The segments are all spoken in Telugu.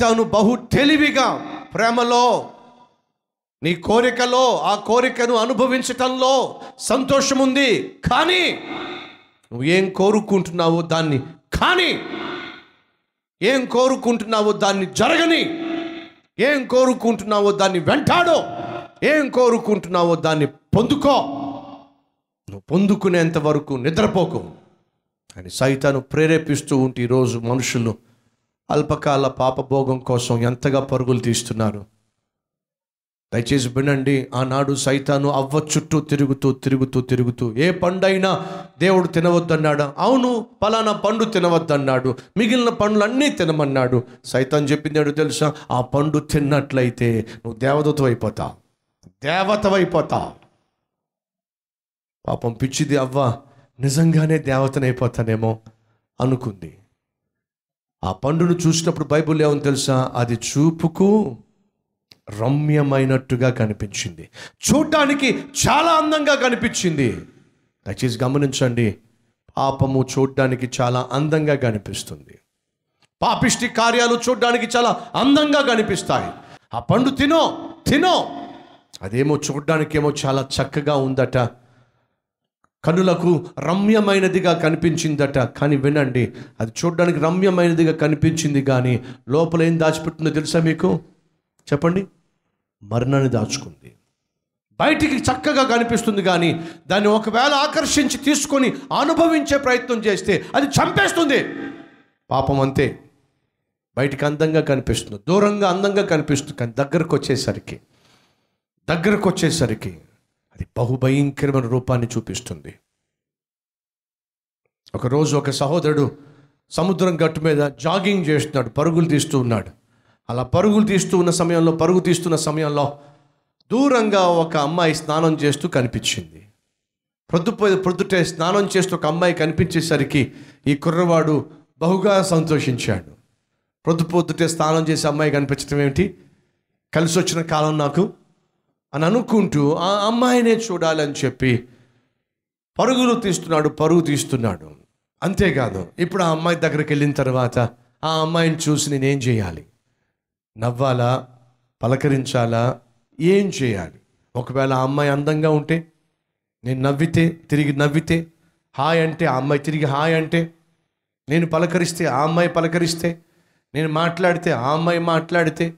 తను బహు తెలివిగా ప్రేమలో నీ కోరికలో ఆ కోరికను అనుభవించటంలో సంతోషం ఉంది కానీ నువ్వు ఏం కోరుకుంటున్నావో దాన్ని కానీ ఏం కోరుకుంటున్నావో దాన్ని జరగని ఏం కోరుకుంటున్నావో దాన్ని వెంటాడో ఏం కోరుకుంటున్నావో దాన్ని పొందుకో. నువ్వు పొందుకునేంత వరకు నిద్రపోకు. అని సైతాను ప్రేరేపిస్తూ ఉంటే ఈరోజు మనుషులు అల్పకాల పాపభోగం కోసం ఎంతగా పరుగులు తీస్తున్నారు? దయచేసి వినండి ఆనాడు సైతాను అవ్వ చుట్టూ తిరుగుతూ తిరుగుతూ తిరుగుతూ ఏ పండైనా దేవుడు తినవద్దన్నాడు? అవును పలానా పండు తినవద్దన్నాడు మిగిలిన పండ్లన్నీ తినమన్నాడు. సైతాన్ చెప్పిందాడు తెలుసా? ఆ పండు తిన్నట్లయితే నువ్వు దేవదత అయిపోతావు దేవతవైపోతావు పాపం పిచ్చిది అవ్వ నిజంగానే దేవతనైపోతానేమో అనుకుంది. ఆ పండును చూసినప్పుడు బైబిల్ ఏమని తెలుసా? అది చూపుకు రమ్యమైనట్టుగా కనిపించింది. చూడటానికి చాలా అందంగా కనిపించింది. దయచేసి గమనించండి. పాపము చూడడానికి చాలా అందంగా కనిపిస్తుంది. పాపిష్టి కార్యాలు చూడడానికి చాలా అందంగా కనిపిస్తాయి. ఆ పండు తినో తినో. అదేమో చూడడానికేమో చాలా చక్కగా ఉందట. కనులకు రమ్యమైనదిగా కనిపించిందట. కానీ వినండి అది చూడడానికి రమ్యమైనదిగా కనిపించింది కానీ లోపల ఏం దాచిపెట్టిందో తెలుసా మీకు? చెప్పండి. మరణాన్ని దాచుకుంది. బయటికి చక్కగా కనిపిస్తుంది కానీ దాన్ని ఒకవేళ ఆకర్షించి తీసుకొని అనుభవించే ప్రయత్నం చేస్తే అది చంపేస్తుంది. పాపం అంతే. బయటికి అందంగా కనిపిస్తుంది. దూరంగా అందంగా కనిపిస్తుంది. కానీ దగ్గరకు వచ్చేసరికి దగ్గరకు వచ్చేసరికి అది బహుభయంకరమైన రూపాన్ని చూపిస్తుంది. ఒకరోజు ఒక సహోదరుడు సముద్రం గట్టు మీద జాగింగ్ చేస్తున్నాడు పరుగులు తీస్తూ ఉన్నాడు. అలా పరుగులు తీస్తూ ఉన్న సమయంలో పరుగు తీస్తున్న సమయంలో దూరంగా ఒక అమ్మాయి స్నానం చేస్తూ కనిపించింది. ప్రొద్దు ప్రొద్దుటే స్నానం చేస్తూ ఒక అమ్మాయి కనిపించేసరికి ఈ కుర్రవాడు బహుగా సంతోషించాడు. ప్రొద్దు పొద్దుటే స్నానం చేసే అమ్మాయి కనిపించడం ఏమిటి? కలిసి వచ్చిన కాలం నాకు. అని అనుకుంటూ ఆ అమ్మాయినే చూడాలని చెప్పి పరుగులు తీస్తున్నాడు పరుగు తీస్తున్నాడు. అంతేకాదు ఇప్పుడు ఆ అమ్మాయి దగ్గరికి వెళ్ళిన తర్వాత ఆ అమ్మాయిని చూసి నేనేం చేయాలి? నవ్వాలా? పలకరించాలా? ఏం చేయాలి? ఒకవేళ ఆ అమ్మాయి అందంగా ఉంటే నేను నవ్వితే తిరిగి నవ్వితే హాయ్ అంటే ఆ అమ్మాయి తిరిగి హాయ్ అంటే నేను పలకరిస్తే ఆ అమ్మాయి పలకరిస్తే నేను మాట్లాడితే ఆ అమ్మాయి మాట్లాడితే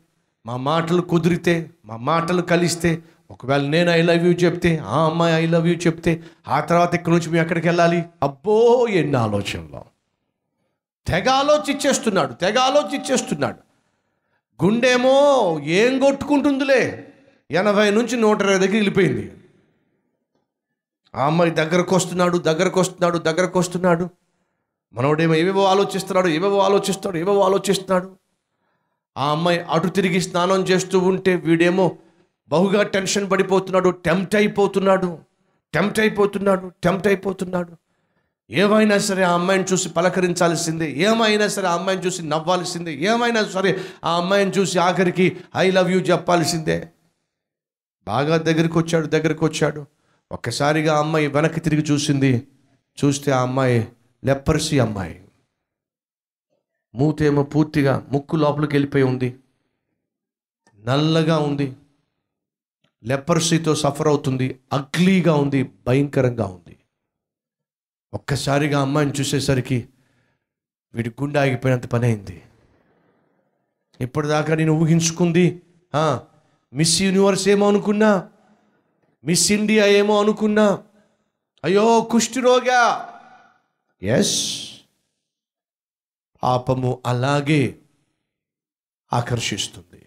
మా మాటలు కుదిరితే మా మాటలు కలిస్తే ఒకవేళ నేను ఐ లవ్ యూ చెప్తే ఆ అమ్మాయి ఐ లవ్ యూ చెప్తే ఆ తర్వాత ఇక్కడి నుంచి మేము ఎక్కడికి వెళ్ళాలి? అబ్బో ఎన్ని ఆలోచనలో. తెగ ఆలోచించేస్తున్నాడు తెగ ఆలోచించేస్తున్నాడు. గుండెమో ఏం కొట్టుకుంటుందిలే. ఎనభై నుంచి నూట ఇరవై దగ్గర వెళ్ళిపోయింది. ఆ అమ్మాయి దగ్గరకు వస్తున్నాడు దగ్గరకు వస్తున్నాడు దగ్గరకు వస్తున్నాడు. మనోడేమో ఏవేవో ఆలోచిస్తున్నాడు ఏవేవో ఆలోచిస్తాడు ఏవేవో ఆలోచిస్తున్నాడు. ఆ అమ్మాయి అటు తిరిగి స్నానం చేస్తూ ఉంటే వీడేమో బహుగా టెన్షన్ పడిపోతున్నాడు టెంప్ట్ అయిపోతున్నాడు టెంప్ట్ అయిపోతున్నాడు టెంప్ట్ అయిపోతున్నాడు. ఏమైనా సరే ఆ అమ్మాయిని చూసి పలకరించాల్సిందే ఏమైనా సరే ఆ అమ్మాయిని చూసి నవ్వాల్సిందే ఏమైనా సరే ఆ అమ్మాయిని చూసి ఆఖరికి ఐ లవ్ యూ చెప్పాల్సిందే. బాగా దగ్గరికి వచ్చాడు దగ్గరికి వచ్చాడు ఒక్కసారిగా అమ్మాయి వెనక్కి తిరిగి చూసింది. చూస్తే ఆ అమ్మాయి లెప్పర్సి అమ్మాయి. మూతేమో పూర్తిగా ముక్కు లోపలికి వెళ్ళిపోయి ఉంది. నల్లగా ఉంది. లెపర్సీతో సఫర్ అవుతుంది. అగ్లీగా ఉంది. భయంకరంగా ఉంది. ఒక్కసారిగా అమ్మాయిని చూసేసరికి వీడి గుండె ఆగిపోయినంత పని అయింది. ఇప్పటిదాకా నేను ఊహించుకుంది మిస్ యూనివర్స్ ఏమో అనుకున్నా మిస్ ఇండియా ఏమో అనుకున్నా అయ్యో కుష్ఠరోగా. ఎస్ పాపము అలాగే ఆకర్షిస్తుంది.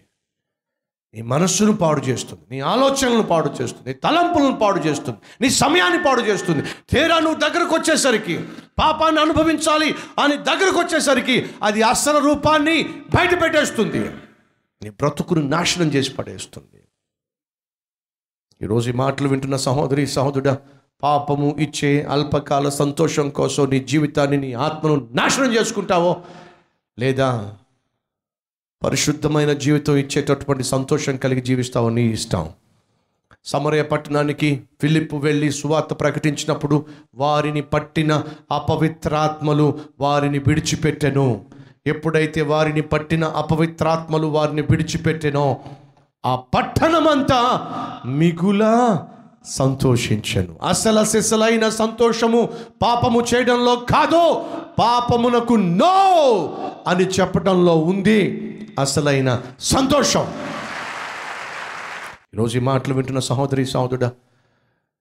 నీ మనస్సును పాడు చేస్తుంది. నీ ఆలోచనలను పాడు చేస్తుంది. నీ తలంపులను పాడు చేస్తుంది. నీ సమయాన్ని పాడు చేస్తుంది. తీరా నువ్వు దగ్గరకు వచ్చేసరికి పాపాన్ని అనుభవించాలి అని దగ్గరకు వచ్చేసరికి అది అసలు రూపాన్ని బయట పెట్టేస్తుంది. నీ బ్రతుకును నాశనం చేసి పడేస్తుంది. ఈరోజు ఈ మాటలు వింటున్న సహోదరి సహోదరుడా పాపము ఇచ్చే అల్పకాల సంతోషం కోసం నీ జీవితాన్ని నీ ఆత్మను నాశనం చేసుకుంటావో? లేదా పరిశుద్ధమైన జీవితం ఇచ్చేటటువంటి సంతోషం కలిగి జీవిస్తావో నీ ఇష్టం. సమరయ పట్టణానికి ఫిలిప్ వెళ్ళి సువార్త ప్రకటించినప్పుడు వారిని పట్టిన అపవిత్రాత్మలు వారిని విడిచిపెట్టెను. ఎప్పుడైతే వారిని పట్టిన అపవిత్రాత్మలు వారిని విడిచిపెట్టెనో ఆ పట్టణమంతా మిగుల సంతోషించను. అసలు సిసలైన సంతోషము పాపము చేయడంలో కాదు పాపమునకు నో అని చెప్పడంలో ఉంది అసలైన సంతోషం. ఈరోజు ఈ మాటలు వింటున్న సహోదరి సహోదరుడా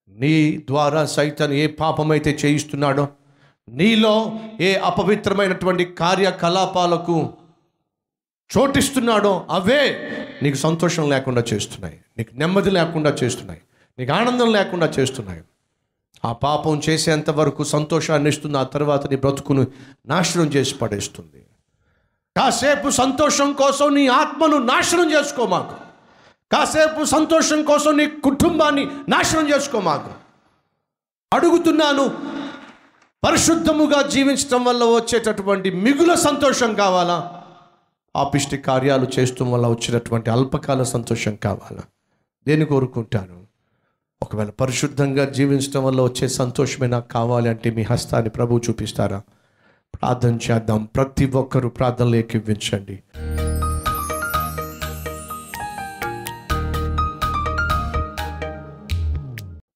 నీ ద్వారా సైతాన్ని ఏ పాపమైతే చేయిస్తున్నాడో నీలో ఏ అపవిత్రమైనటువంటి కార్యకలాపాలకు చోటిస్తున్నాడో అవే నీకు సంతోషం లేకుండా చేస్తున్నాయి. నీకు నెమ్మది లేకుండా చేస్తున్నాయి. నీకు ఆనందం లేకుండా చేస్తున్నాయి. ఆ పాపం చేసేంత వరకు సంతోషాన్ని ఇస్తుంది ఆ తర్వాత నీ బ్రతుకును నాశనం చేసి పడేస్తుంది. కాసేపు సంతోషం కోసం నీ ఆత్మను నాశనం చేసుకో మాకు. కాసేపు సంతోషం కోసం నీ కుటుంబాన్ని నాశనం చేసుకో మాకు. అడుగుతున్నాను పరిశుద్ధముగా జీవించడం వల్ల వచ్చేటటువంటి మిగుల సంతోషం కావాలా? ఆపిష్టి కార్యాలు చేస్తూ వల్ల వచ్చినటువంటి అల్పకాల సంతోషం కావాలా? దేని కోరుకుంటాను ఒకవేళ పరిశుద్ధంగా జీవించడం వల్ల వచ్చే సంతోషమే నాకు కావాలి అంటే మీ హస్తాన్ని ప్రభు చూపిస్తారా? ప్రార్థన చేద్దాం. ప్రతి ఒక్కరూ ప్రార్థనలోకి ఇవ్వించండి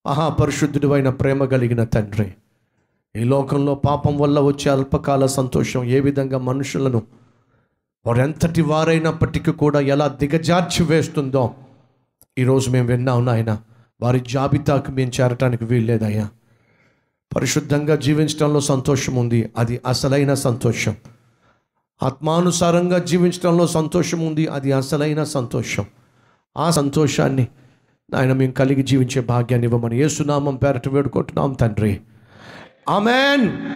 మహాపరిశుద్ధుడు అయిన ప్రేమ కలిగిన తండ్రి ఈ లోకంలో పాపం వల్ల వచ్చే అల్పకాల సంతోషం ఏ విధంగా మనుషులను వారెంతటి వారైనప్పటికీ కూడా ఎలా దిగజార్చి వేస్తుందో ఈరోజు మేము విన్నాం నాయన. వారి జాబితాకు మేము చేరటానికి వీల్లేదయ్యా పరిశుద్ధంగా జీవించడంలో సంతోషం ఉంది. అది అసలైన సంతోషం. ఆత్మానుసారంగా జీవించడంలో సంతోషం ఉంది. అది అసలైన సంతోషం. ఆ సంతోషాన్ని ఆయన మేము కలిగి జీవించే భాగ్యాన్ని ఇవ్వమని ఏసునామం పేరట వేడుకుంటున్నాం తండ్రి. ఆమెన్.